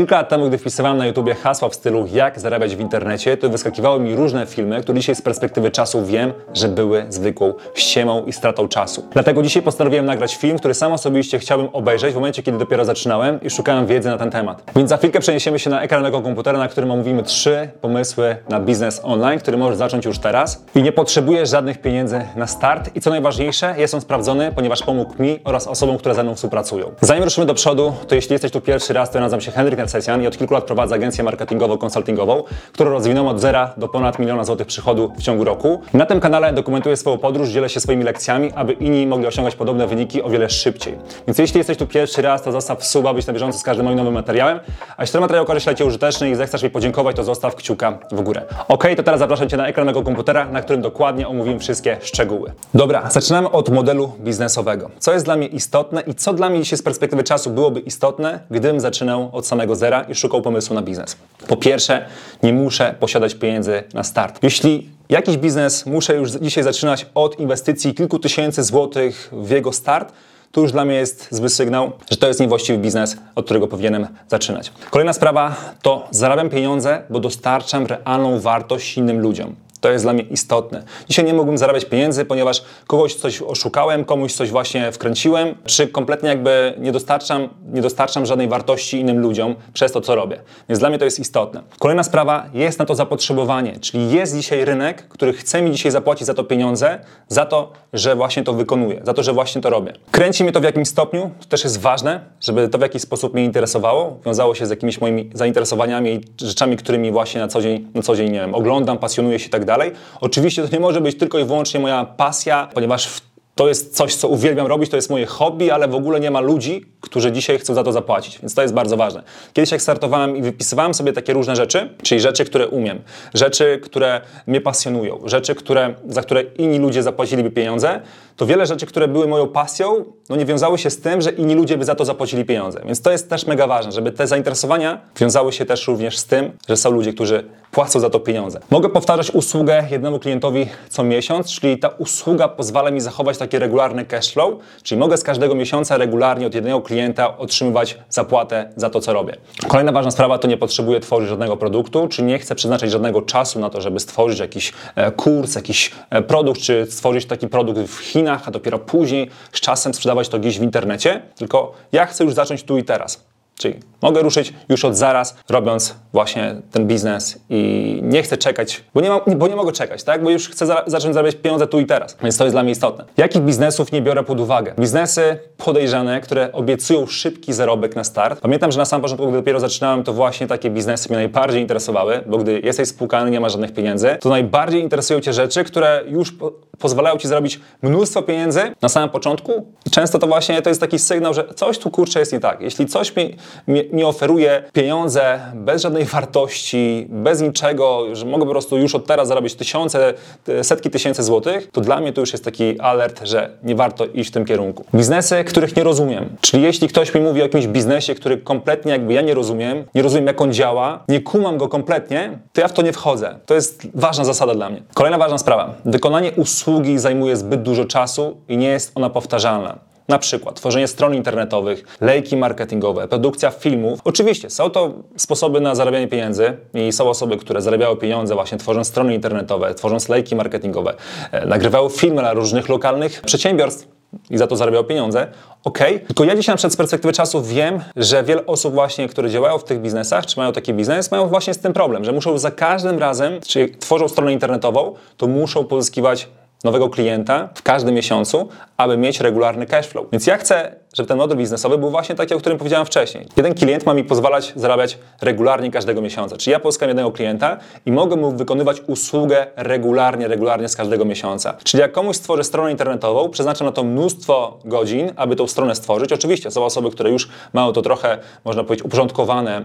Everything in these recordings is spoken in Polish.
Kilka lat temu, gdy wpisywałem na YouTubie hasła w stylu jak zarabiać w internecie, to wyskakiwały mi różne filmy, które dzisiaj z perspektywy czasu wiem, że były zwykłą ściemą i stratą czasu. Dlatego dzisiaj postanowiłem nagrać film, który sam osobiście chciałbym obejrzeć w momencie, kiedy dopiero zaczynałem i szukałem wiedzy na ten temat. Więc za chwilkę przeniesiemy się na ekran mego komputera, na którym omówimy trzy pomysły na biznes online, który możesz zacząć już teraz i nie potrzebujesz żadnych pieniędzy na start i co najważniejsze, jest on sprawdzony, ponieważ pomógł mi oraz osobom, które ze mną współpracują. Zanim ruszymy do przodu, to jeśli jesteś tu pierwszy raz, to ja nazywam się Henryk Narcesian i od kilku lat prowadzę agencję marketingowo-konsultingową, którą rozwinąłem od zera do ponad miliona złotych przychodu w ciągu roku. Na tym kanale dokumentuję swoją podróż, dzielę się swoimi lekcjami, aby inni mogli osiągać podobne wyniki o wiele szybciej. Więc jeśli jesteś tu pierwszy raz, to zostaw suba, byś na bieżąco z każdym moim nowym materiałem. A jeśli ten materiał okaże się użyteczny i zechcesz mi podziękować, to zostaw kciuka w górę. Ok, to teraz zapraszam Cię na ekran mego komputera, na którym dokładnie omówimy wszystkie szczegóły. Dobra, zaczynamy od modelu biznesowego. Co jest dla mnie istotne i co dla mnie dzisiaj z perspektywy czasu byłoby istotne, gdybym zaczynał od samego zera i szukał pomysłu na biznes. Po pierwsze, nie muszę posiadać pieniędzy na start. Jeśli jakiś biznes muszę już dzisiaj zaczynać od inwestycji kilku tysięcy złotych w jego start, to już dla mnie jest zły sygnał, że to jest niewłaściwy biznes, od którego powinienem zaczynać. Kolejna sprawa to zarabiam pieniądze, bo dostarczam realną wartość innym ludziom. To jest dla mnie istotne. Dzisiaj nie mógłbym zarabiać pieniędzy, ponieważ kogoś coś oszukałem, komuś coś właśnie wkręciłem, czy kompletnie jakby nie dostarczam, nie dostarczam żadnej wartości innym ludziom przez to, co robię. Więc dla mnie to jest istotne. Kolejna sprawa, jest na to zapotrzebowanie, czyli jest dzisiaj rynek, który chce mi dzisiaj zapłacić za to pieniądze, za to, że właśnie to wykonuję, za to, że właśnie to robię. Kręci mnie to w jakimś stopniu, to też jest ważne, żeby to w jakiś sposób mnie interesowało, wiązało się z jakimiś moimi zainteresowaniami i rzeczami, którymi właśnie na co dzień, na co dzień nie wiem, oglądam, pasjonuję się i tak dalej. Oczywiście to nie może być tylko i wyłącznie moja pasja, ponieważ w to jest coś, co uwielbiam robić, to jest moje hobby, ale w ogóle nie ma ludzi, którzy dzisiaj chcą za to zapłacić, więc to jest bardzo ważne. Kiedyś jak startowałem i wypisywałem sobie takie różne rzeczy, czyli rzeczy, które umiem, rzeczy, które mnie pasjonują, rzeczy, które, za które inni ludzie zapłaciliby pieniądze, to wiele rzeczy, które były moją pasją, no nie wiązały się z tym, że inni ludzie by za to zapłacili pieniądze. Więc to jest też mega ważne, żeby te zainteresowania wiązały się też również z tym, że są ludzie, którzy płacą za to pieniądze. Mogę powtarzać usługę jednemu klientowi co miesiąc, czyli ta usługa pozwala mi zachować taki regularny cash flow, czyli mogę z każdego miesiąca regularnie od jednego klienta otrzymywać zapłatę za to, co robię. Kolejna ważna sprawa to nie potrzebuję tworzyć żadnego produktu, czy nie chcę przeznaczać żadnego czasu na to, żeby stworzyć jakiś e, kurs, jakiś e, produkt, czy stworzyć taki produkt w Chinach, a dopiero później z czasem sprzedawać to gdzieś w internecie, tylko ja chcę już zacząć tu i teraz. Czyli mogę ruszyć już od zaraz, robiąc właśnie ten biznes i nie chcę czekać, bo nie, mam, bo nie mogę czekać, tak? Bo już chcę za, zacząć zarabiać pieniądze tu i teraz, więc to jest dla mnie istotne. Jakich biznesów nie biorę pod uwagę? Biznesy podejrzane, które obiecują szybki zarobek na start. Pamiętam, że na samym początku, gdy dopiero zaczynałem, to właśnie takie biznesy mnie najbardziej interesowały, bo gdy jesteś spłukany, nie ma żadnych pieniędzy, to najbardziej interesują Cię rzeczy, które już po pozwalają Ci zrobić mnóstwo pieniędzy na samym początku. I często to właśnie to jest taki sygnał, że coś tu kurczę jest nie tak. Jeśli coś mi, mi, oferuje pieniądze bez żadnej wartości, bez niczego, że mogę po prostu już od teraz zarobić tysiące, setki tysięcy złotych, to dla mnie to już jest taki alert, że nie warto iść w tym kierunku. Biznesy, których nie rozumiem. Czyli jeśli ktoś mi mówi o jakimś biznesie, który kompletnie jakby ja nie rozumiem, nie rozumiem jak on działa, nie kumam go kompletnie, to ja w to nie wchodzę. To jest ważna zasada dla mnie. Kolejna ważna sprawa. Wykonanie usługi zajmuje zbyt dużo czasu i nie jest ona powtarzalna. Na przykład tworzenie stron internetowych, lejki marketingowe, produkcja filmów. Oczywiście są to sposoby na zarabianie pieniędzy i są osoby, które zarabiały pieniądze właśnie tworząc strony internetowe, tworząc lejki marketingowe, e, nagrywały filmy dla różnych lokalnych przedsiębiorstw i za to zarabiał pieniądze, ok. Tylko ja dzisiaj na przykład z perspektywy czasu wiem, że wiele osób właśnie, które działają w tych biznesach, czy mają taki biznes, mają właśnie z tym problem, że muszą za każdym razem, czyli tworzą stronę internetową, to muszą pozyskiwać nowego klienta w każdym miesiącu, aby mieć regularny cash flow. Więc ja chcę żeby ten model biznesowy był właśnie taki, o którym powiedziałem wcześniej. Jeden klient ma mi pozwalać zarabiać regularnie każdego miesiąca. Czyli ja pozyskam jednego klienta i mogę mu wykonywać usługę regularnie, regularnie z każdego miesiąca. Czyli jak komuś stworzę stronę internetową, przeznaczam na to mnóstwo godzin, aby tą stronę stworzyć. Oczywiście są osoby, które już mają to trochę, można powiedzieć, uporządkowane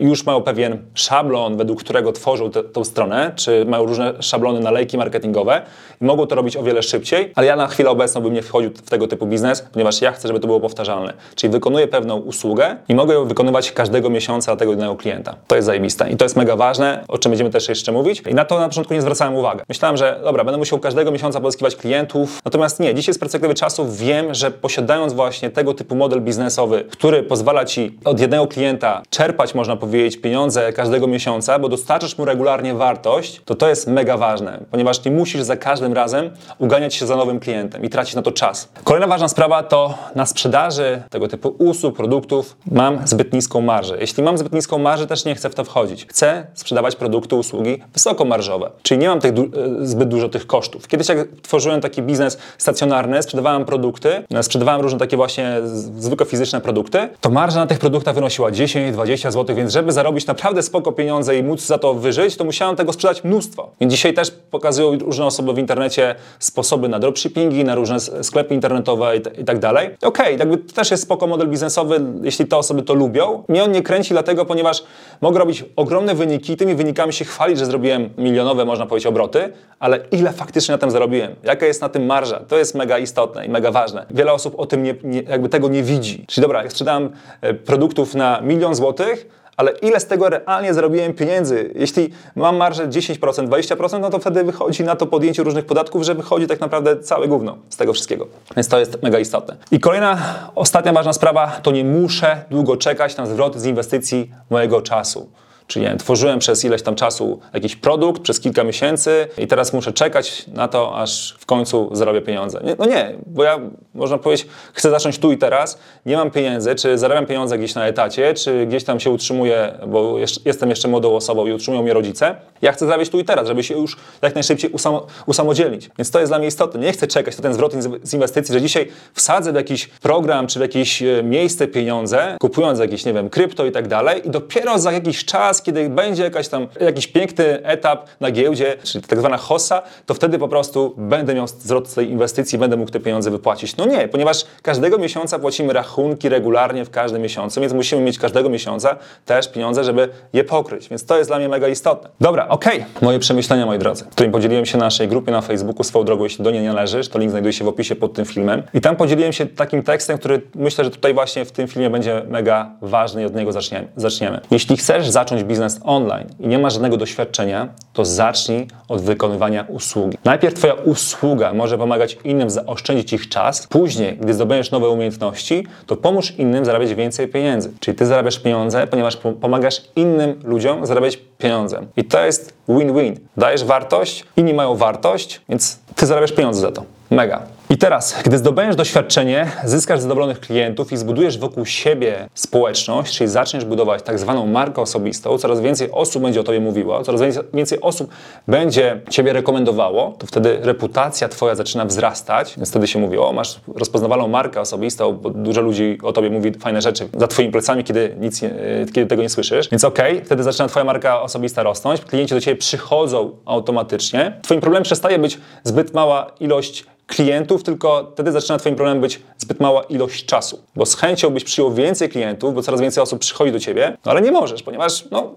i już mają pewien szablon, według którego tworzą tę stronę, czy mają różne szablony na lejki marketingowe i mogą to robić o wiele szybciej, ale ja na chwilę obecną bym nie wchodził w tego typu biznes, ponieważ ja chcę, żeby to było powtarzalne. Czyli wykonuję pewną usługę i mogę ją wykonywać każdego miesiąca dla tego jednego klienta. To jest zajebiste i to jest mega ważne, o czym będziemy też jeszcze mówić. I na to na początku nie zwracałem uwagi. Myślałem, że dobra, będę musiał każdego miesiąca pozyskiwać klientów. Natomiast nie, dzisiaj z perspektywy czasu wiem, że posiadając właśnie tego typu model biznesowy, który pozwala ci od jednego klienta czerpać, można powiedzieć, pieniądze każdego miesiąca, bo dostarczasz mu regularnie wartość, to to jest mega ważne, ponieważ nie musisz za każdym razem uganiać się za nowym klientem i tracić na to czas. Kolejna ważna sprawa to na sprzedaży tego typu usług, produktów mam zbyt niską marżę. Jeśli mam zbyt niską marżę, też nie chcę w to wchodzić. Chcę sprzedawać produkty, usługi wysokomarżowe, czyli nie mam tych du e, zbyt dużo tych kosztów. Kiedyś jak tworzyłem taki biznes stacjonarny, sprzedawałem produkty, e, sprzedawałem różne takie właśnie zwykłe fizyczne produkty, to marża na tych produktach wynosiła 10-20 zł, więc żeby zarobić naprawdę spoko pieniądze i móc za to wyżyć, to musiałem tego sprzedać mnóstwo. Więc dzisiaj też pokazują różne osoby w internecie sposoby na dropshippingi, na różne sklepy internetowe i, tak dalej. Okej, okay, jakby to też jest spoko model biznesowy, jeśli te osoby to lubią. Mnie on nie kręci dlatego, ponieważ mogę robić ogromne wyniki, tymi wynikami się chwalić, że zrobiłem milionowe, można powiedzieć, obroty, ale ile faktycznie na tym zarobiłem? Jaka jest na tym marża? To jest mega istotne i mega ważne. Wiele osób o tym nie, nie jakby tego nie widzi. Czyli dobra, jak sprzedałem e, produktów na milion złotych, ale ile z tego realnie zarobiłem pieniędzy? Jeśli mam marżę 10%, 20%, no to wtedy wychodzi na to podjęcie różnych podatków, że wychodzi tak naprawdę całe gówno z tego wszystkiego. Więc to jest mega istotne. I kolejna, ostatnia ważna sprawa, to nie muszę długo czekać na zwrot z inwestycji mojego czasu. Czyli tworzyłem przez ileś tam czasu jakiś produkt, przez kilka miesięcy i teraz muszę czekać na to, aż w końcu zarobię pieniądze. Nie, no nie, bo ja, można powiedzieć, chcę zacząć tu i teraz, nie mam pieniędzy, czy zarabiam pieniądze gdzieś na etacie, czy gdzieś tam się utrzymuję, bo jestem jeszcze młodą osobą i utrzymują mnie rodzice. Ja chcę zarabiać tu i teraz, żeby się już jak najszybciej usamo, usamodzielnić. Więc to jest dla mnie istotne. Nie chcę czekać na ten zwrot z inwestycji, że dzisiaj wsadzę w jakiś program, czy w jakieś e, miejsce pieniądze, kupując jakieś, nie wiem, krypto i tak dalej i dopiero za jakiś czas, kiedy będzie jakaś tam, jakiś piękny etap na giełdzie, czyli tak zwana hossa, to wtedy po prostu będę miał zwrot z tej inwestycji, będę mógł te pieniądze wypłacić. No nie, ponieważ każdego miesiąca płacimy rachunki regularnie w każdym miesiącu, więc musimy mieć każdego miesiąca też pieniądze, żeby je pokryć. Więc to jest dla mnie mega istotne. Dobra, okej. Okay. Moje przemyślenia, moi drodzy, którymi podzieliłem się na naszej grupie na Facebooku swoją drogą, jeśli do niej nie należysz, to link znajduje się w opisie pod tym filmem. I tam podzieliłem się takim tekstem, który myślę, że tutaj właśnie w tym filmie będzie mega ważny i od niego zaczniemy. zaczniemy. Jeśli chcesz zacząć biznes online i nie masz żadnego doświadczenia, to zacznij od wykonywania usługi. Najpierw Twoja usługa może pomagać innym zaoszczędzić ich czas, później, gdy zdobędziesz nowe umiejętności, to pomóż innym zarabiać więcej pieniędzy. Czyli Ty zarabiasz pieniądze, ponieważ pomagasz innym ludziom zarabiać pieniądze. I to jest win-win. Dajesz wartość, inni mają wartość, więc Ty zarabiasz pieniądze za to. Mega. I teraz, gdy zdobędziesz doświadczenie, zyskasz zadowolonych klientów i zbudujesz wokół siebie społeczność, czyli zaczniesz budować tak zwaną markę osobistą, coraz więcej osób będzie o tobie mówiło, coraz więcej osób będzie ciebie rekomendowało, to wtedy reputacja twoja zaczyna wzrastać, więc wtedy się mówi, o masz rozpoznawalną markę osobistą, bo dużo ludzi o tobie mówi fajne rzeczy za twoimi plecami, kiedy, nic nie, kiedy tego nie słyszysz, więc okej, okay, wtedy zaczyna twoja marka osobista rosnąć, klienci do ciebie przychodzą automatycznie, twoim problemem przestaje być zbyt mała ilość klientów, tylko wtedy zaczyna Twoim problemem być zbyt mała ilość czasu. Bo z chęcią byś przyjął więcej klientów, bo coraz więcej osób przychodzi do Ciebie, no ale nie możesz, ponieważ no,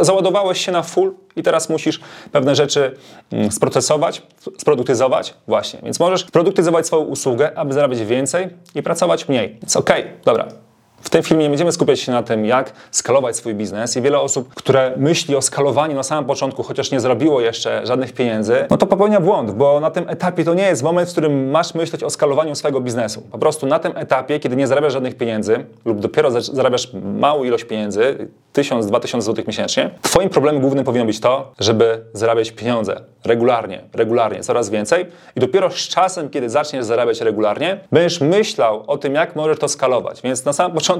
załadowałeś się na full i teraz musisz pewne rzeczy mm, sprocesować, sproduktyzować. Właśnie, więc możesz produktyzować swoją usługę, aby zarabiać więcej i pracować mniej. Więc okej, okay, dobra, w tym filmie będziemy skupiać się na tym, jak skalować swój biznes i wiele osób, które myśli o skalowaniu na samym początku, chociaż nie zrobiło jeszcze żadnych pieniędzy, no to popełnia błąd, bo na tym etapie to nie jest moment, w którym masz myśleć o skalowaniu swojego biznesu. Po prostu na tym etapie, kiedy nie zarabiasz żadnych pieniędzy lub dopiero zarabiasz małą ilość pieniędzy, 1000-2000 zł miesięcznie, twoim problemem głównym powinno być to, żeby zarabiać pieniądze regularnie, regularnie, coraz więcej i dopiero z czasem, kiedy zaczniesz zarabiać regularnie, będziesz myślał o tym, jak możesz to skalować. Więc na samym początku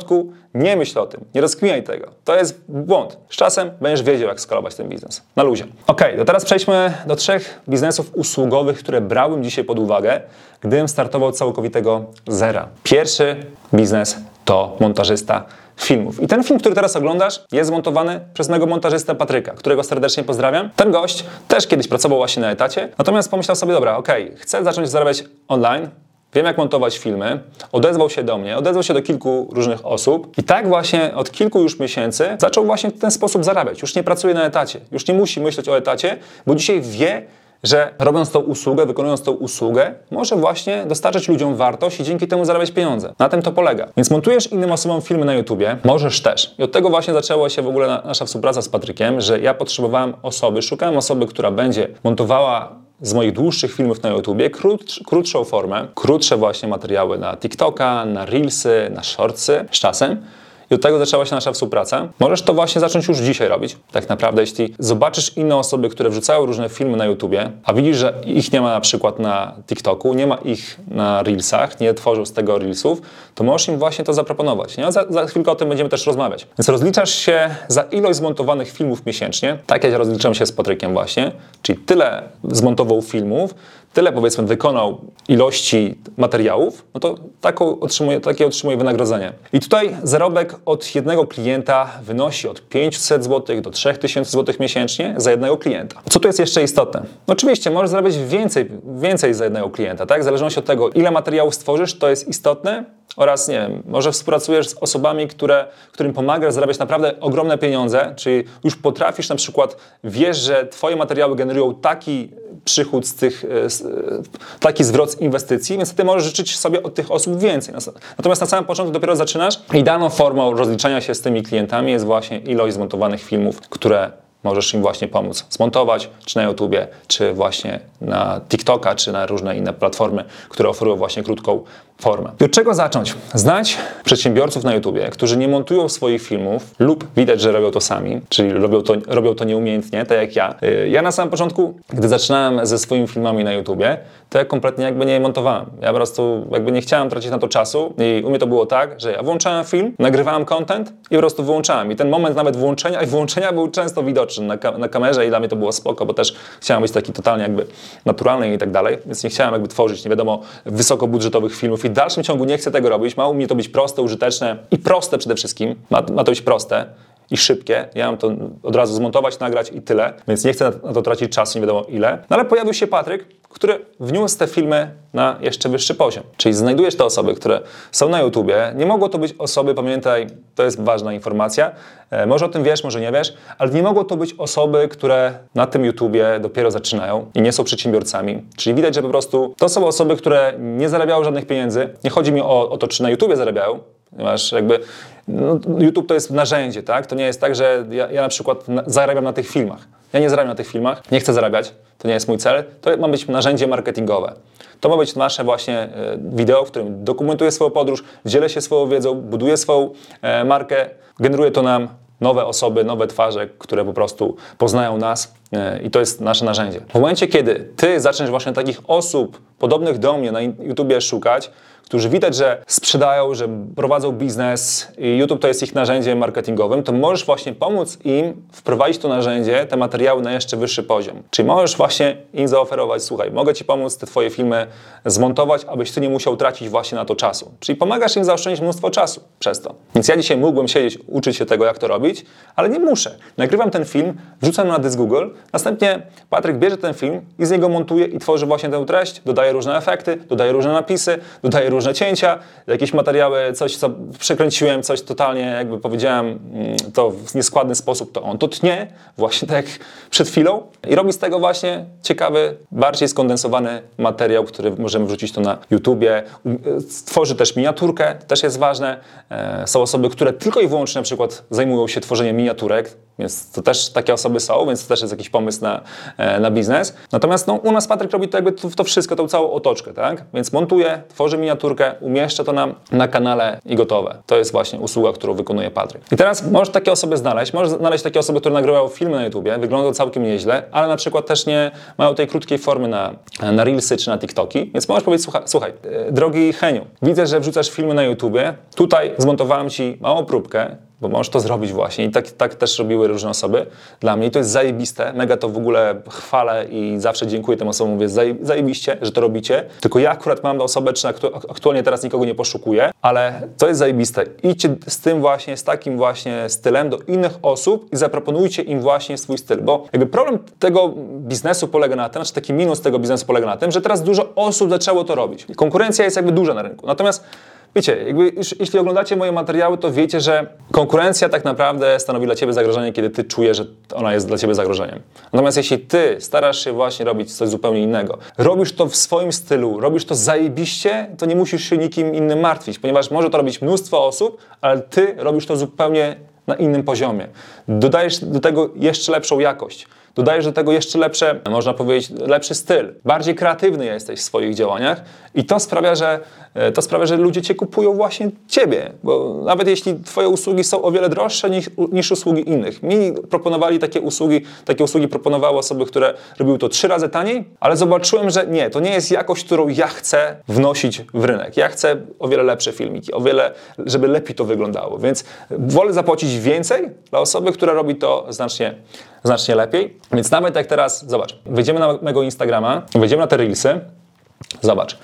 nie myśl o tym, nie rozkminiaj tego. To jest błąd. Z czasem będziesz wiedział, jak skalować ten biznes. Na luzie. Ok, to teraz przejdźmy do trzech biznesów usługowych, które brałem dzisiaj pod uwagę, gdybym startował całkowitego zera. Pierwszy biznes to montażysta filmów. I ten film, który teraz oglądasz, jest zmontowany przez mego montażystę Patryka, którego serdecznie pozdrawiam. Ten gość też kiedyś pracował właśnie na etacie, natomiast pomyślał sobie, dobra, okay, chcę zacząć zarabiać online, wiem jak montować filmy, odezwał się do mnie, odezwał się do kilku różnych osób i tak właśnie od kilku już miesięcy zaczął właśnie w ten sposób zarabiać. Już nie pracuje na etacie, już nie musi myśleć o etacie, bo dzisiaj wie, że robiąc tą usługę, wykonując tą usługę, może właśnie dostarczyć ludziom wartość i dzięki temu zarabiać pieniądze. Na tym to polega. Więc montujesz innym osobom filmy na YouTubie, możesz też. I od tego właśnie zaczęła się w ogóle nasza współpraca z Patrykiem, że ja potrzebowałem osoby, szukałem osoby, która będzie montowała z moich dłuższych filmów na YouTubie krótsz, krótszą formę, krótsze właśnie materiały na TikToka, na Reelsy, na Shortsy z czasem. I od tego zaczęła się nasza współpraca. Możesz to właśnie zacząć już dzisiaj robić. Tak naprawdę, jeśli zobaczysz inne osoby, które wrzucają różne filmy na YouTubie, a widzisz, że ich nie ma na przykład na TikToku, nie ma ich na Reelsach, nie tworzą z tego Reelsów, to możesz im właśnie to zaproponować. Nie? Za, za chwilkę o tym będziemy też rozmawiać. Więc rozliczasz się za ilość zmontowanych filmów miesięcznie, tak jak rozliczam się z Patrykiem właśnie, czyli tyle zmontował filmów, tyle powiedzmy wykonał ilości materiałów, no to taką otrzymuje, takie otrzymuje wynagrodzenie. I tutaj zarobek od jednego klienta wynosi od 500 zł do 3000 zł miesięcznie za jednego klienta. Co tu jest jeszcze istotne? Oczywiście możesz zarabiać więcej, więcej za jednego klienta, tak? W zależności od tego, ile materiałów stworzysz, to jest istotne, oraz nie wiem, może współpracujesz z osobami, które, którym pomagasz zarabiać naprawdę ogromne pieniądze, czyli już potrafisz na przykład, wiesz, że Twoje materiały generują taki przychód z tych, z, taki zwrot inwestycji, więc Ty możesz życzyć sobie od tych osób więcej. Natomiast na samym początku dopiero zaczynasz. Idealną formą rozliczania się z tymi klientami jest właśnie ilość zmontowanych filmów, które możesz im właśnie pomóc zmontować, czy na YouTubie, czy właśnie na TikToka, czy na różne inne platformy, które oferują właśnie krótką formę. I od czego zacząć? Znać przedsiębiorców na YouTubie, którzy nie montują swoich filmów lub widać, że robią to sami, czyli robią to, robią to nieumiejętnie, tak jak ja. Y, ja na samym początku, gdy zaczynałem ze swoimi filmami na YouTubie, to ja kompletnie jakby nie montowałem. Ja po prostu jakby nie chciałem tracić na to czasu i u mnie to było tak, że ja włączałem film, nagrywałem content i po prostu wyłączałem. I ten moment nawet włączenia i włączenia był często widoczny na, ka na kamerze i dla mnie to było spoko, bo też chciałem być taki totalnie jakby naturalny i tak dalej, więc nie chciałem jakby tworzyć, nie wiadomo, wysokobudżetowych filmów i w dalszym ciągu nie chcę tego robić. Ma u mnie to być proste, użyteczne i proste przede wszystkim. Ma, ma to być proste i szybkie. Ja mam to od razu zmontować, nagrać i tyle, więc nie chcę na to tracić czasu, nie wiadomo ile. No ale pojawił się Patryk, który wniósł te filmy na jeszcze wyższy poziom. Czyli znajdujesz te osoby, które są na YouTubie. Nie mogło to być osoby, pamiętaj, to jest ważna informacja, e, może o tym wiesz, może nie wiesz, ale nie mogło to być osoby, które na tym YouTubie dopiero zaczynają i nie są przedsiębiorcami. Czyli widać, że po prostu to są osoby, które nie zarabiały żadnych pieniędzy. Nie chodzi mi o, o to, czy na YouTubie zarabiają, Masz jakby, no, YouTube to jest narzędzie, tak? To nie jest tak, że ja, ja na przykład zarabiam na tych filmach. Ja nie zarabiam na tych filmach, nie chcę zarabiać, to nie jest mój cel. To ma być narzędzie marketingowe. To ma być nasze właśnie e, wideo, w którym dokumentuję swoją podróż, dzielę się swoją wiedzą, buduję swoją e, markę, generuje to nam nowe osoby, nowe twarze, które po prostu poznają nas e, i to jest nasze narzędzie. W momencie, kiedy ty zaczniesz właśnie takich osób podobnych do mnie na YouTubie szukać, którzy widać, że sprzedają, że prowadzą biznes i YouTube to jest ich narzędziem marketingowym, to możesz właśnie pomóc im wprowadzić to narzędzie, te materiały na jeszcze wyższy poziom. Czyli możesz właśnie im zaoferować, słuchaj, mogę Ci pomóc te Twoje filmy zmontować, abyś Ty nie musiał tracić właśnie na to czasu. Czyli pomagasz im zaoszczędzić mnóstwo czasu przez to. Więc ja dzisiaj mógłbym siedzieć, uczyć się tego, jak to robić, ale nie muszę. Nagrywam ten film, wrzucam na dysk Google, następnie Patryk bierze ten film i z niego montuje i tworzy właśnie tę treść, dodaje różne efekty, dodaje różne napisy, dodaje różne cięcia, jakieś materiały, coś co przekręciłem, coś totalnie jakby powiedziałem mm, to w nieskładny sposób, to on to tnie, właśnie tak jak przed chwilą i robi z tego właśnie ciekawy, bardziej skondensowany materiał, który możemy wrzucić to na YouTubie. Tworzy też miniaturkę, też jest ważne. E, są osoby, które tylko i wyłącznie na przykład zajmują się tworzeniem miniaturek, więc to też takie osoby są, więc to też jest jakiś pomysł na, e, na biznes. Natomiast no, u nas Patryk robi to jakby to, to wszystko, tą całą otoczkę, tak? Więc montuje, tworzy miniaturkę, umieszcza to nam na kanale i gotowe. To jest właśnie usługa, którą wykonuje Patryk. I teraz możesz takie osoby znaleźć, możesz znaleźć takie osoby, które nagrywają filmy na YouTubie, wyglądają całkiem nieźle, ale na przykład też nie mają tej krótkiej formy na, na Reelsy czy na TikToki, więc możesz powiedzieć, słuchaj, słuchaj e, drogi Heniu, widzę, że wrzucasz filmy na YouTubie, tutaj zmontowałem Ci małą próbkę, bo możesz to zrobić właśnie. I tak, tak też robiły różne osoby. Dla mnie to jest zajebiste, mega to w ogóle chwalę i zawsze dziękuję tym osobom, mówię zajebiście, że to robicie. Tylko ja akurat mam osobę, czy aktualnie teraz nikogo nie poszukuję, ale to jest zajebiste. Idźcie z tym właśnie, z takim właśnie stylem do innych osób i zaproponujcie im właśnie swój styl, bo jakby problem tego biznesu polega na tym, znaczy taki minus tego biznesu polega na tym, że teraz dużo osób zaczęło to robić. Konkurencja jest jakby duża na rynku. Natomiast wiecie, jakby, już, jeśli oglądacie moje materiały, to wiecie, że konkurencja tak naprawdę stanowi dla ciebie zagrożenie, kiedy ty czujesz, że ona jest dla ciebie zagrożeniem. Natomiast jeśli ty starasz się właśnie robić coś zupełnie innego, robisz to w swoim stylu, robisz to zajebiście, to nie musisz się nikim innym martwić, ponieważ może to robić mnóstwo osób, ale ty robisz to zupełnie na innym poziomie. Dodajesz do tego jeszcze lepszą jakość. Dodajesz do tego jeszcze lepsze, można powiedzieć, lepszy styl. Bardziej kreatywny jesteś w swoich działaniach i to sprawia, że, e, to sprawia, że ludzie cię kupują właśnie ciebie. Bo nawet jeśli twoje usługi są o wiele droższe niż, niż usługi innych. Mi proponowali takie usługi, takie usługi proponowały osoby, które robiły to trzy razy taniej, ale zobaczyłem, że nie, to nie jest jakość, którą ja chcę wnosić w rynek. Ja chcę o wiele lepsze filmiki, o wiele, żeby lepiej to wyglądało. Więc wolę zapłacić więcej dla osoby, która robi to znacznie, znacznie lepiej. Więc nawet jak teraz, zobacz, wejdziemy na mego Instagrama, wejdziemy na te Reelsy, zobacz,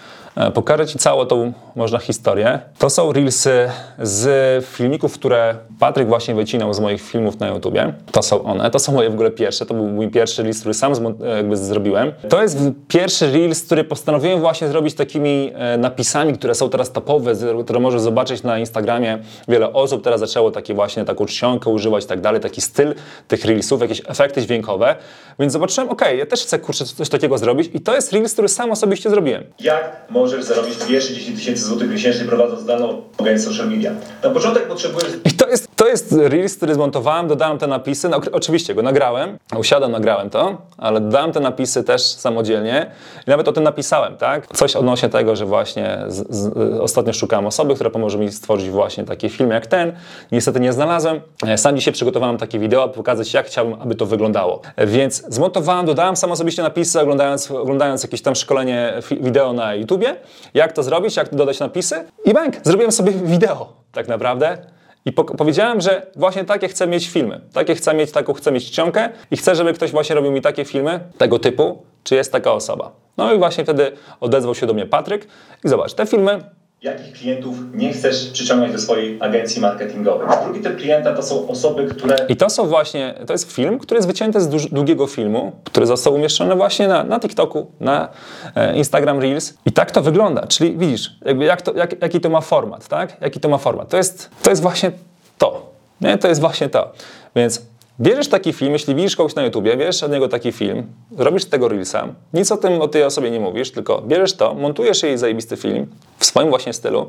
pokażę Ci całą tą, można, historię. To są Reelsy z filmików, które Patryk właśnie wycinał z moich filmów na YouTubie. To są one, to są moje w ogóle pierwsze, to był mój pierwszy Reels, który sam e, jakby zrobiłem. To jest pierwszy Reels, który postanowiłem właśnie zrobić takimi e, napisami, które są teraz topowe, które możesz zobaczyć na Instagramie. Wiele osób teraz zaczęło takie właśnie taką czcionkę używać i tak dalej, taki styl tych Reelsów, jakieś efekty dźwiękowe. Więc zobaczyłem, okej, ja też chcę kurczę coś takiego zrobić i to jest Reels, który sam osobiście zrobiłem. Jak możesz zarobić pierwsze 10 tysięcy złotych miesięcznie prowadząc daną agencję social media? Na początek potrzebujesz I to jest, to jest Reels, który zmontowałem, dodałem te napisy. No, oczywiście go nagrałem, usiadłem, nagrałem to, ale dodałem te napisy też samodzielnie i nawet o tym napisałem, tak? Coś odnośnie tego, że właśnie z, z, ostatnio szukałem osoby, która pomoże mi stworzyć właśnie taki film jak ten. Niestety nie znalazłem. E, Sam dzisiaj przygotowałem takie wideo, aby pokazać, jak chciałbym, aby to wyglądało. E, Więc zmontowałem, dodałem sam osobiście napisy, oglądając, oglądając jakieś tam szkolenie wideo na YouTubie, jak to zrobić, jak dodać napisy i bank, zrobiłem sobie wideo tak naprawdę. I po powiedziałem, że właśnie takie chcę mieć filmy. Takie chcę mieć, taką chcę mieć czcionkę i chcę, żeby ktoś właśnie robił mi takie filmy tego typu, czy jest taka osoba. No i właśnie wtedy odezwał się do mnie Patryk i zobacz, te filmy jakich klientów nie chcesz przyciągnąć do swojej agencji marketingowej. Drugi typ klienta to są osoby, które I to są właśnie, to jest film, który jest wycięty z długiego filmu, który został umieszczony właśnie na, na TikToku, na e, Instagram Reels. I tak to wygląda. Czyli widzisz, jakby jak to, jak, jaki to ma format, tak? Jaki to ma format. To jest, to jest właśnie to. Nie? To jest właśnie to. Więc bierzesz taki film, jeśli widzisz kogoś na YouTubie, bierzesz od niego taki film, robisz z tego Reelsa, nic o tym, o tej osobie nie mówisz, tylko bierzesz to, montujesz jej zajebisty film w swoim właśnie stylu,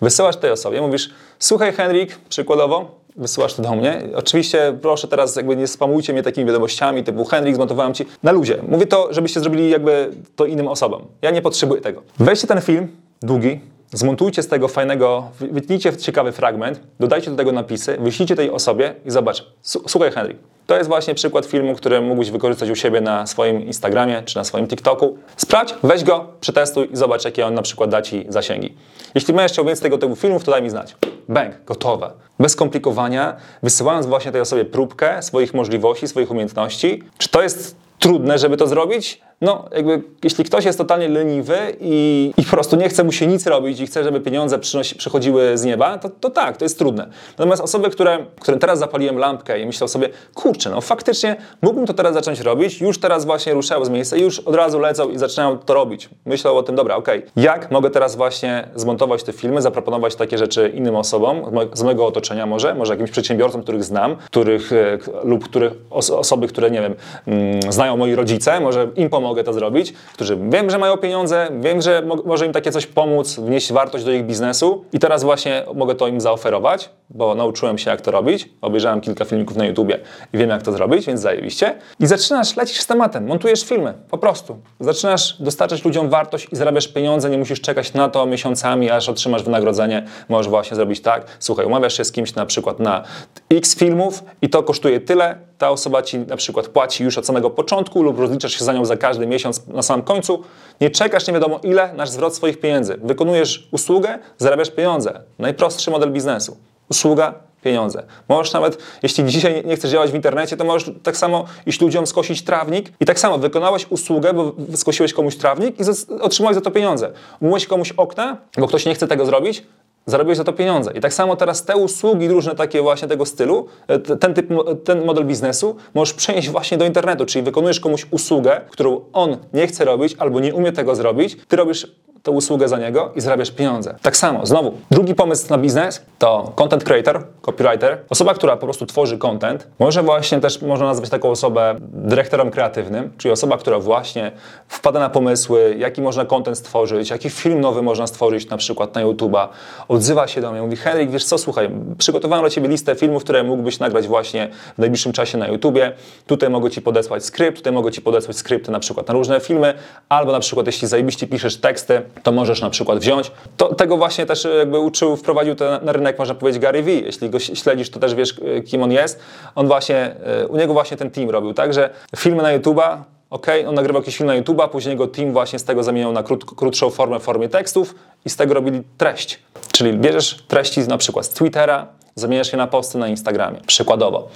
wysyłasz tej osobie, mówisz, słuchaj Henryk, przykładowo, wysyłasz to do mnie. Oczywiście proszę teraz jakby nie spamujcie mnie takimi wiadomościami typu Henryk, zmontowałem ci na ludzie. Mówię to, żebyście zrobili jakby to innym osobom. Ja nie potrzebuję tego. Weźcie ten film, długi, zmontujcie z tego fajnego, wy- wytnijcie ciekawy fragment, dodajcie do tego napisy, wyślijcie tej osobie i zobacz. Słuchaj Henryk, to jest właśnie przykład filmu, który mógłbyś wykorzystać u siebie na swoim Instagramie czy na swoim TikToku. Sprawdź, weź go, przetestuj i zobacz, jakie on na przykład da Ci zasięgi. Jeśli będziesz chciał więcej tego typu filmów, to daj mi znać. Bang, gotowe. Bez skomplikowania, wysyłając właśnie tej osobie próbkę swoich możliwości, swoich umiejętności. Czy to jest trudne, żeby to zrobić? No, jakby, jeśli ktoś jest totalnie leniwy i, i po prostu nie chce mu się nic robić i chce, żeby pieniądze przynosi, przychodziły z nieba, to, to tak, to jest trudne. Natomiast osoby, które, którym teraz zapaliłem lampkę i myślał sobie, kurczę, no faktycznie mógłbym to teraz zacząć robić, już teraz właśnie ruszają z miejsca, już od razu lecą i zaczynają to robić. Myślał o tym, dobra, okej, jak mogę teraz właśnie zmontować te filmy, zaproponować takie rzeczy innym osobom, z mo- z mojego otoczenia może, może jakimś przedsiębiorcom, których znam, których, e, lub których os osoby, które, nie wiem, mm, znają moi rodzice, może im pomogę to zrobić, którzy wiem, że mają pieniądze, wiem, że mo może im takie coś pomóc, wnieść wartość do ich biznesu i teraz właśnie mogę to im zaoferować, bo nauczyłem się jak to robić, obejrzałem kilka filmików na YouTubie i wiem jak to zrobić, więc zajebiście. I zaczynasz, lecisz z tematem, montujesz filmy, po prostu. Zaczynasz dostarczać ludziom wartość i zarabiasz pieniądze, nie musisz czekać na to miesiącami, aż otrzymasz wynagrodzenie. Możesz właśnie zrobić tak, słuchaj, umawiasz się z kimś na przykład na x filmów i to kosztuje tyle, ta osoba ci na przykład płaci już od samego początku lub rozliczasz się za nią za każdy miesiąc na samym końcu. Nie czekasz nie wiadomo ile na zwrot swoich pieniędzy. Wykonujesz usługę, zarabiasz pieniądze. Najprostszy model biznesu. Usługa, pieniądze. Możesz nawet, jeśli dzisiaj nie chcesz działać w internecie, to możesz tak samo iść ludziom skosić trawnik i tak samo wykonałeś usługę, bo skosiłeś komuś trawnik i otrzymałeś za to pieniądze. Umyłeś komuś okna, bo ktoś nie chce tego zrobić, zarobiłeś za to pieniądze. I tak samo teraz te usługi różne takie właśnie tego stylu, e, ten typ, mo- ten model biznesu możesz przenieść właśnie do internetu, czyli wykonujesz komuś usługę, którą on nie chce robić albo nie umie tego zrobić, ty robisz tę usługę za niego i zarabiasz pieniądze. Tak samo, znowu, drugi pomysł na biznes to content creator, copywriter, osoba, która po prostu tworzy content. Może właśnie też można nazwać taką osobę dyrektorem kreatywnym, czyli osoba, która właśnie wpada na pomysły, jaki można content stworzyć, jaki film nowy można stworzyć na przykład na YouTube'a, odzywa się do mnie, mówi Henryk, wiesz co, słuchaj, przygotowałem dla Ciebie listę filmów, które mógłbyś nagrać właśnie w najbliższym czasie na YouTubie, tutaj mogę Ci podesłać skrypt, tutaj mogę Ci podesłać skrypty na przykład na różne filmy, albo na przykład jeśli zajebiście piszesz teksty, to możesz na przykład wziąć. To, tego właśnie też jakby uczył, wprowadził to na, rynek, można powiedzieć, Gary Vee. Jeśli go śledzisz, to też wiesz, kim on jest. On właśnie, y, u niego właśnie ten team robił, także filmy na YouTube'a, ok, on nagrywał jakiś film na YouTube'a, później jego team właśnie z tego zamieniał na krót, krótszą formę w formie tekstów i z tego robili treść. Czyli bierzesz treści na przykład z Twittera, zamieniasz je na posty na Instagramie, przykładowo.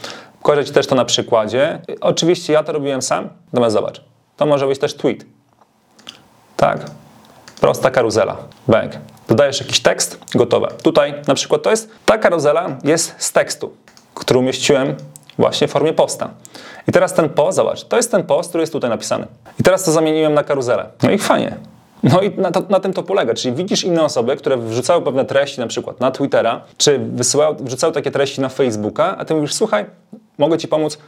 Pokażę Ci też to na przykładzie. Oczywiście ja to robiłem sam, natomiast zobacz, to może być też tweet. Tak, prosta karuzela, bank. Dodajesz jakiś tekst, gotowe. Tutaj na przykład to jest, ta karuzela jest z tekstu, który umieściłem właśnie w formie posta. I teraz ten post, zobacz, to jest ten post, który jest tutaj napisany. I teraz to zamieniłem na karuzelę. No i fajnie. No i na, to, na, tym to polega, czyli widzisz inne osoby, które wrzucały pewne treści na przykład na Twittera, czy wysyłały, wrzucały takie treści na Facebooka, a ty mówisz, słuchaj, mogę Ci pomóc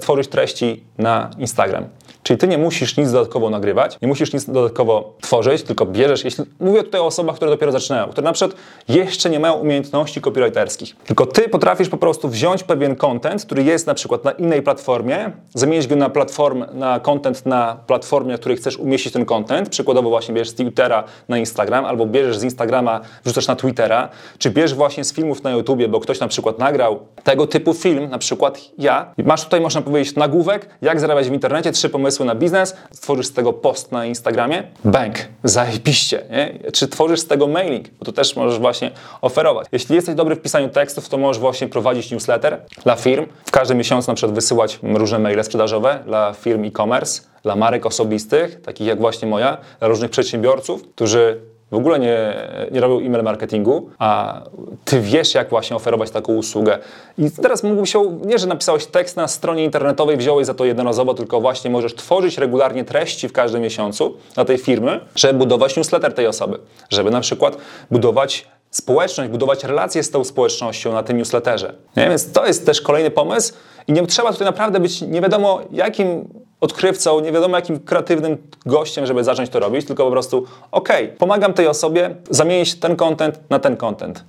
tworzyć treści na Instagram. Czyli Ty nie musisz nic dodatkowo nagrywać, nie musisz nic dodatkowo tworzyć, tylko bierzesz, jeśli, mówię tutaj o osobach, które dopiero zaczynają, które na przykład jeszcze nie mają umiejętności copywriterskich, tylko Ty potrafisz po prostu wziąć pewien content, który jest na przykład na innej platformie, zamienić go na platform, na content na platformie, na której chcesz umieścić ten content, przykładowo właśnie bierzesz z Twittera na Instagram, albo bierzesz z Instagrama, wrzucasz na Twittera, czy bierzesz właśnie z filmów na YouTubie, bo ktoś na przykład nagrał tego typu film, na przykład ja, masz tutaj, można powiedzieć, nagłówek, jak zarabiać w internecie, trzy pomysły na biznes, stworzysz z tego post na Instagramie, bank, zajebiście, nie? Czy tworzysz z tego mailing, bo to też możesz właśnie oferować. Jeśli jesteś dobry w pisaniu tekstów, to możesz właśnie prowadzić newsletter dla firm, w każdym miesiącu na przykład wysyłać różne maile sprzedażowe dla firm e-commerce, dla marek osobistych, takich jak właśnie moja, dla różnych przedsiębiorców, którzy w ogóle nie, nie robią e-mail marketingu, a ty wiesz, jak właśnie oferować taką usługę. I teraz mógłby się, nie, że napisałeś tekst na stronie internetowej, wziąłeś za to jednorazowo, tylko właśnie możesz tworzyć regularnie treści w każdym miesiącu dla tej firmy, żeby budować newsletter tej osoby, żeby na przykład budować społeczność, budować relacje z tą społecznością na tym newsletterze. Nie? Więc to jest też kolejny pomysł i nie trzeba tutaj naprawdę być nie wiadomo jakim odkrywcą, nie wiadomo jakim kreatywnym gościem, żeby zacząć to robić, tylko po prostu ok, pomagam tej osobie zamienić ten content na ten content.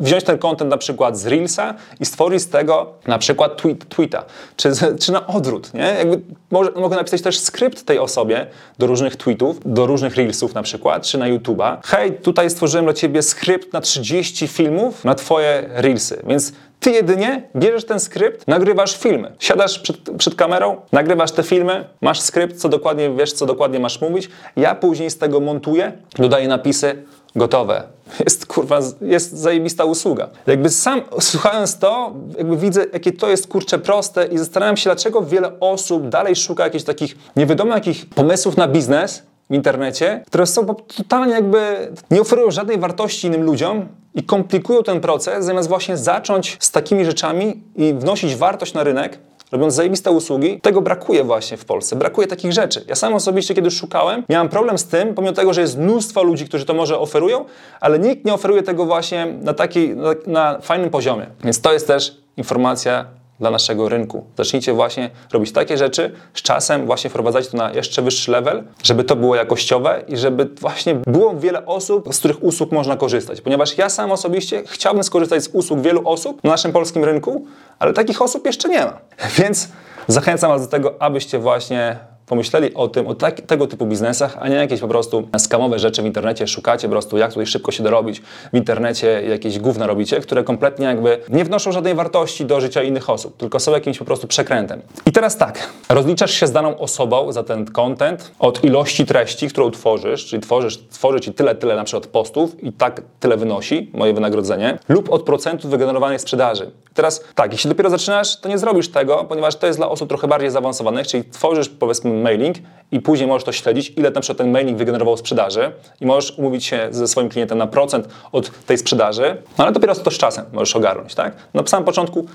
Wziąć ten content na przykład z Reelsa i stworzyć z tego na przykład tweet, tweeta, czy, czy na odwrót, nie? Jakby może, mogę napisać też skrypt tej osobie do różnych tweetów, do różnych Reelsów na przykład, czy na YouTube'a. Hej, tutaj stworzyłem dla Ciebie skrypt na 30 filmów na Twoje Reelsy, więc ty jedynie bierzesz ten skrypt, nagrywasz filmy. Siadasz przed, przed, kamerą, nagrywasz te filmy, masz skrypt, co dokładnie wiesz, co dokładnie masz mówić. Ja później z tego montuję, dodaję napisy, gotowe. Jest kurwa, jest zajebista usługa. Jakby sam słuchając to, jakby widzę, jakie to jest kurcze proste i zastanawiam się, dlaczego wiele osób dalej szuka jakichś takich nie jakich pomysłów na biznes, w internecie, które są totalnie jakby nie oferują żadnej wartości innym ludziom i komplikują ten proces, zamiast właśnie zacząć z takimi rzeczami i wnosić wartość na rynek, robiąc zajebiste usługi, tego brakuje właśnie w Polsce. Brakuje takich rzeczy. Ja sam osobiście, kiedy szukałem, miałem problem z tym, pomimo tego, że jest mnóstwo ludzi, którzy to może oferują, ale nikt nie oferuje tego właśnie na, taki, na, na fajnym poziomie. Więc to jest też informacja dla naszego rynku. Zacznijcie właśnie robić takie rzeczy, z czasem właśnie wprowadzać to na jeszcze wyższy level, żeby to było jakościowe i żeby właśnie było wiele osób, z których usług można korzystać. Ponieważ ja sam osobiście chciałbym skorzystać z usług wielu osób na naszym polskim rynku, ale takich osób jeszcze nie ma. Więc zachęcam Was do tego, abyście właśnie pomyśleli o tym, o tak, tego typu biznesach, a nie jakieś po prostu skamowe rzeczy w internecie, szukacie po prostu jak tutaj szybko się dorobić w internecie, jakieś gówna robicie, które kompletnie jakby nie wnoszą żadnej wartości do życia innych osób, tylko są jakimś po prostu przekrętem. I teraz tak, rozliczasz się z daną osobą za ten content od ilości treści, którą tworzysz, czyli tworzysz, tworzy ci tyle, tyle na przykład postów i tak tyle wynosi moje wynagrodzenie, lub od procentu wygenerowanej sprzedaży. Teraz tak, jeśli dopiero zaczynasz, to nie zrobisz tego, ponieważ to jest dla osób trochę bardziej zaawansowanych, czyli tworzysz powiedzmy mailing i później możesz to śledzić, ile na przykład ten mailing wygenerował sprzedaży i możesz umówić się ze swoim klientem na procent od tej sprzedaży, no ale dopiero to z czasem możesz ogarnąć, tak? Na samym początku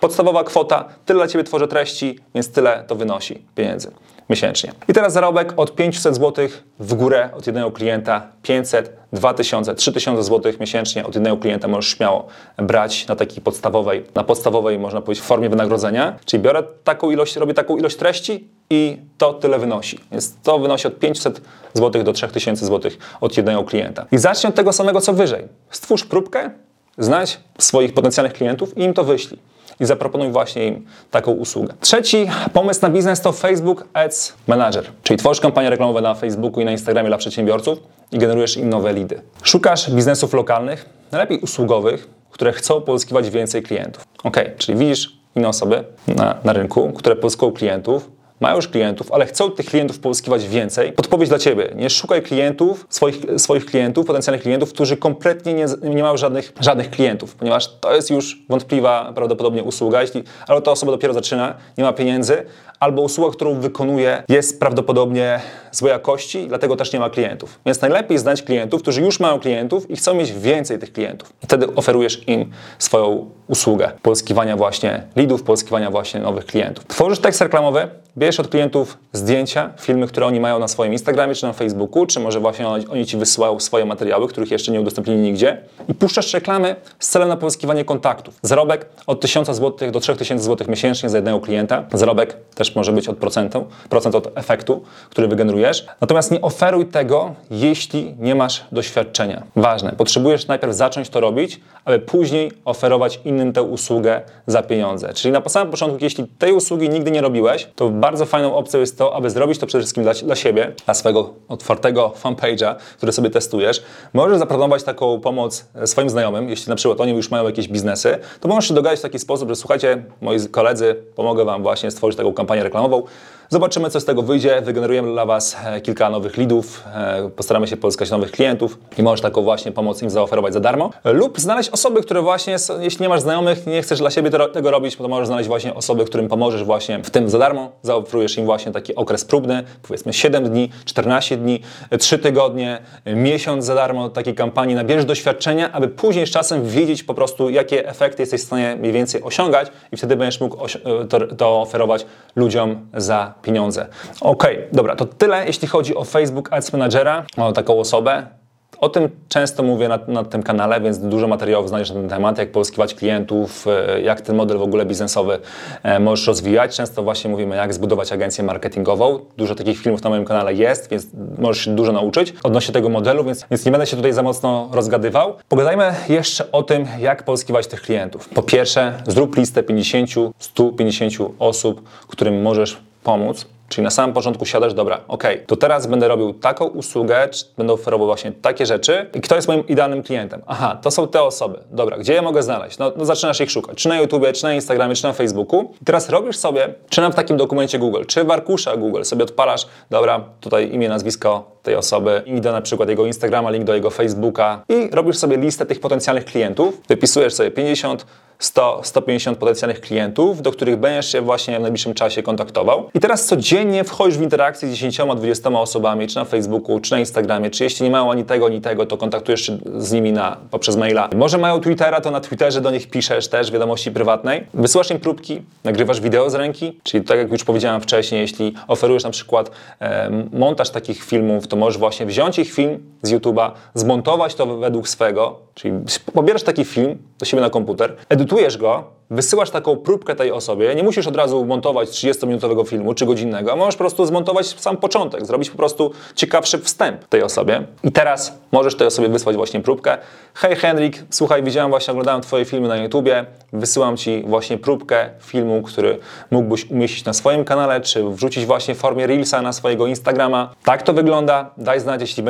podstawowa kwota, tyle dla Ciebie tworzę treści, więc tyle to wynosi pieniędzy. Miesięcznie. I teraz zarobek od 500 zł w górę od jednego klienta, 500, 2000, 3000 zł miesięcznie od jednego klienta możesz śmiało brać na takiej podstawowej, na podstawowej można powiedzieć formie wynagrodzenia, czyli biorę taką ilość, robię taką ilość treści i to tyle wynosi. Więc to wynosi od 500 zł do 3000 zł od jednego klienta. I zacznij od tego samego co wyżej. Stwórz próbkę, znajdź swoich potencjalnych klientów i im to wyślij i zaproponuj właśnie im taką usługę. Trzeci pomysł na biznes to Facebook Ads Manager, czyli tworzysz kampanie reklamowe na Facebooku i na Instagramie dla przedsiębiorców i generujesz im nowe lidy. Szukasz biznesów lokalnych, najlepiej usługowych, które chcą pozyskiwać więcej klientów. Ok, czyli widzisz inne osoby na, na rynku, które pozyskują klientów, mają już klientów, ale chcą tych klientów pozyskiwać więcej. Podpowiedź dla Ciebie. Nie szukaj klientów, swoich, swoich klientów, potencjalnych klientów, którzy kompletnie nie, nie mają żadnych, żadnych klientów, ponieważ to jest już wątpliwa prawdopodobnie usługa. Jeśli albo ta osoba dopiero zaczyna, nie ma pieniędzy, albo usługa, którą wykonuje jest prawdopodobnie złej jakości, dlatego też nie ma klientów. Więc najlepiej znać klientów, którzy już mają klientów i chcą mieć więcej tych klientów. I wtedy oferujesz im swoją usługę pozyskiwania właśnie leadów, pozyskiwania właśnie nowych klientów. Tworzysz tekst reklamowy, bierzesz od klientów zdjęcia, filmy, które oni mają na swoim Instagramie czy na Facebooku, czy może właśnie oni, ci wysyłają swoje materiały, których jeszcze nie udostępnili nigdzie i puszczasz reklamy z celem na pozyskiwanie kontaktów. Zarobek od 1000 zł do 3000 zł miesięcznie za jednego klienta. Zarobek też może być od procentu, procent od efektu, który wygenerujesz. Natomiast nie oferuj tego, jeśli nie masz doświadczenia. Ważne, potrzebujesz najpierw zacząć to robić, aby później oferować innym tę usługę za pieniądze. Czyli na samym początku, jeśli tej usługi nigdy nie robiłeś, to bardzo fajną opcją jest to, aby zrobić to przede wszystkim dla, dla siebie, dla swojego otwartego fanpage'a, który sobie testujesz. Możesz zaproponować taką pomoc swoim znajomym, jeśli na przykład oni już mają jakieś biznesy, to możesz się dogadać w taki sposób, że słuchajcie, moi koledzy, pomogę Wam właśnie stworzyć taką kampanię reklamową. Zobaczymy, co z tego wyjdzie. Wygenerujemy dla Was e, kilka nowych leadów, e, postaramy się pozyskać nowych klientów i możesz taką właśnie pomoc im zaoferować za darmo. Lub znaleźć osoby, które właśnie, jeśli nie masz znajomych, nie chcesz dla siebie tego robić, to możesz znaleźć właśnie osoby, którym pomożesz właśnie w tym za darmo. Zaoferujesz im właśnie taki okres próbny, powiedzmy 7 dni, 14 dni, 3 tygodnie, miesiąc za darmo takiej kampanii. Nabierzesz doświadczenia, aby później z czasem wiedzieć po prostu, jakie efekty jesteś w stanie mniej więcej osiągać i wtedy będziesz mógł to, to oferować ludziom za pieniądze. Ok, dobra, to tyle jeśli chodzi o Facebook Ads Managera, o taką osobę. O tym często mówię na, na, tym kanale, więc dużo materiałów znajdziesz na ten temat, jak pozyskiwać klientów, e, jak ten model w ogóle biznesowy e, możesz rozwijać. Często właśnie mówimy, jak zbudować agencję marketingową. Dużo takich filmów na moim kanale jest, więc możesz się dużo nauczyć odnośnie tego modelu, więc, więc nie będę się tutaj za mocno rozgadywał. Pogadajmy jeszcze o tym, jak pozyskiwać tych klientów. Po pierwsze, zrób listę 50-150 osób, którym możesz pomóc, Czyli na samym początku siadasz, dobra, ok, to teraz będę robił taką usługę, czy będę oferował właśnie takie rzeczy i kto jest moim idealnym klientem? Aha, to są te osoby. Dobra, gdzie je mogę znaleźć? No, no zaczynasz ich szukać, czy na YouTubie, czy na Instagramie, czy na Facebooku. I teraz robisz sobie, czy na takim dokumencie Google, czy w arkusza Google sobie odpalasz, dobra, tutaj imię, nazwisko tej osoby, link do na przykład jego Instagrama, link do jego Facebooka i robisz sobie listę tych potencjalnych klientów, wypisujesz sobie 50, 100, 150 potencjalnych klientów, do których będziesz się właśnie w najbliższym czasie kontaktował. I teraz codziennie wchodzisz w interakcję z 10-20 osobami, czy na Facebooku, czy na Instagramie, czy jeśli nie mają ani tego, ani tego, to kontaktujesz się z nimi na, poprzez maila. Może mają Twittera, to na Twitterze do nich piszesz też wiadomości prywatnej. Wysyłasz im próbki, nagrywasz wideo z ręki, czyli tak jak już powiedziałem wcześniej, jeśli oferujesz na przykład e, montaż takich filmów, to możesz właśnie wziąć ich film z YouTube'a, zmontować to według swego, czyli pobierasz taki film do siebie na komputer, edytujesz go, wysyłasz taką próbkę tej osobie, nie musisz od razu montować 30-minutowego filmu czy godzinnego, a możesz po prostu zmontować sam początek, zrobić po prostu ciekawszy wstęp tej osobie. I teraz możesz tej osobie wysłać właśnie próbkę. Hej Henrik, słuchaj, widziałem właśnie, oglądałem Twoje filmy na YouTubie, wysyłam Ci właśnie próbkę filmu, który mógłbyś umieścić na swoim kanale, czy wrzucić właśnie w formie Reelsa na swojego Instagrama. Tak to wygląda. Daj znać, jeśli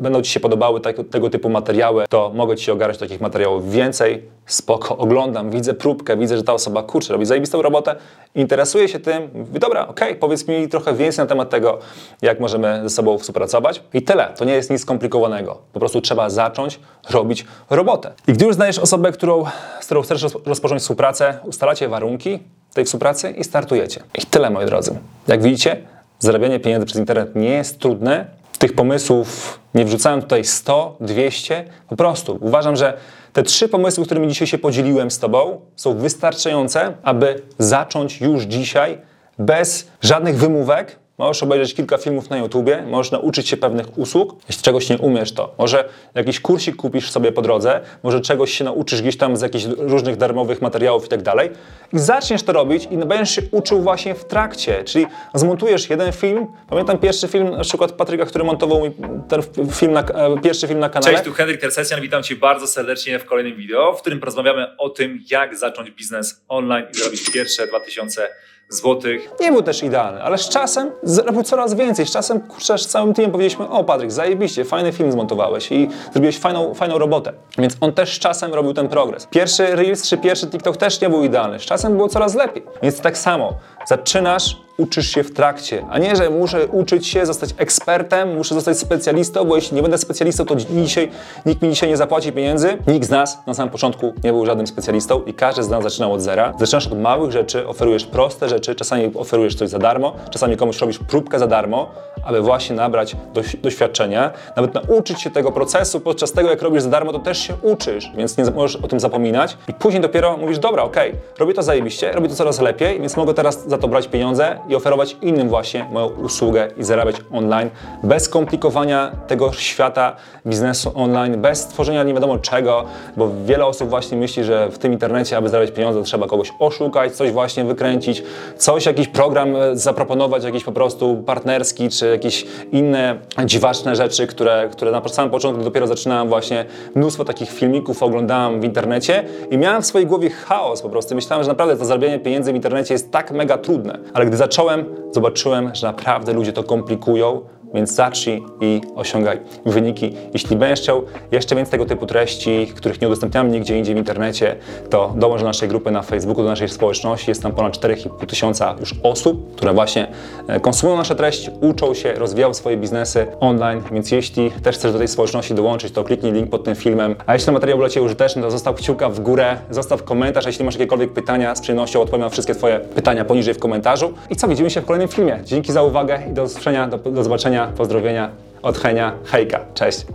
będą Ci się podobały tak, tego typu materiały, to mogę Ci ogarnąć takich materiałów więcej. Spoko, oglądam, widzę próbkę, próbkę, widzę, że ta osoba, kurczę, robi zajebistą robotę, interesuje się tym, mówi, dobra, okej, okay, powiedz mi trochę więcej na temat tego, jak możemy ze sobą współpracować. I tyle. To nie jest nic skomplikowanego. Po prostu trzeba zacząć robić robotę. I gdy już znajdziesz osobę, którą, z którą chcesz rozpocząć współpracę, ustalacie warunki tej współpracy i startujecie. I tyle, moi drodzy. Jak widzicie, zarabianie pieniędzy przez internet nie jest trudne. Tych pomysłów nie wrzucałem tutaj 100, 200. Po prostu uważam, że te trzy pomysły, którymi dzisiaj się podzieliłem z Tobą, są wystarczające, aby zacząć już dzisiaj bez żadnych wymówek możesz obejrzeć kilka filmów na YouTubie, możesz nauczyć się pewnych usług. Jeśli czegoś nie umiesz, to może jakiś kursik kupisz sobie po drodze, może czegoś się nauczysz gdzieś tam z jakichś różnych darmowych materiałów i tak dalej. I zaczniesz to robić i będziesz się uczył właśnie w trakcie, czyli zmontujesz jeden film. Pamiętam pierwszy film na przykład Patryka, który montował mi ten film na, e, pierwszy film na kanale. Cześć, tu Henryk Tersesjan, witam Cię bardzo serdecznie w kolejnym wideo, w którym porozmawiamy o tym, jak zacząć biznes online i zarobić pierwsze 2000 złotych. Nie był też idealny, ale z czasem zrobił coraz więcej. Z czasem, kurczę, z całym teamem powiedzieliśmy, o Patryk, zajebiście, fajny film zmontowałeś i zrobiłeś fajną, fajną robotę. Więc on też z czasem robił ten progres. Pierwszy Reels czy pierwszy TikTok też nie był idealny. Z czasem było coraz lepiej. Więc tak samo, zaczynasz, uczysz się w trakcie, a nie, że muszę uczyć się, zostać ekspertem, muszę zostać specjalistą, bo jeśli nie będę specjalistą, to dzisiaj, nikt mi dzisiaj nie zapłaci pieniędzy. Nikt z nas na samym początku nie był żadnym specjalistą i każdy z nas zaczynał od zera. Zaczynasz od małych rzeczy, oferujesz proste rzeczy, czasami oferujesz coś za darmo, czasami komuś robisz próbkę za darmo, aby właśnie nabrać doś- doświadczenia, nawet nauczyć się tego procesu podczas tego, jak robisz za darmo, to też się uczysz, więc nie możesz o tym zapominać i później dopiero mówisz, dobra, okej, robię to zajebiście, robię to coraz lepiej, więc mogę teraz za to brać pieniądze i oferować innym właśnie moją usługę i zarabiać online, bez komplikowania tego świata biznesu online, bez tworzenia nie wiadomo czego, bo wiele osób właśnie myśli, że w tym internecie, aby zarabiać pieniądze, trzeba kogoś oszukać, coś właśnie wykręcić, coś, jakiś program e, zaproponować, jakiś po prostu partnerski, czy jakieś inne dziwaczne rzeczy, które, które na samym początku dopiero zaczynałem właśnie mnóstwo takich filmików oglądałem w internecie i miałem w swojej głowie chaos po prostu. Myślałem, że naprawdę to zarabianie pieniędzy w internecie jest tak mega trudne. Ale gdy zacząłem, zobaczyłem, że naprawdę ludzie to komplikują, więc zacznij i osiągaj wyniki. Jeśli będziesz chciał jeszcze więcej tego typu treści, których nie udostępniamy nigdzie indziej w internecie, to dołącz do naszej grupy na Facebooku, do naszej społeczności. Jest tam ponad 4,5 tysiąca już osób, które właśnie e, konsumują nasze treści, uczą się, rozwijają swoje biznesy online, więc jeśli też chcesz do tej społeczności dołączyć, to kliknij link pod tym filmem. A jeśli ten materiał był dla Ciebie użyteczny, to zostaw kciuka w górę, zostaw komentarz, jeśli masz jakiekolwiek pytania, z przyjemnością odpowiem na wszystkie Twoje pytania poniżej w komentarzu. I co, widzimy się w kolejnym filmie. Dzięki za uwagę i do usłyszenia, do, do pozdrowienia od Henia, hejka, cześć.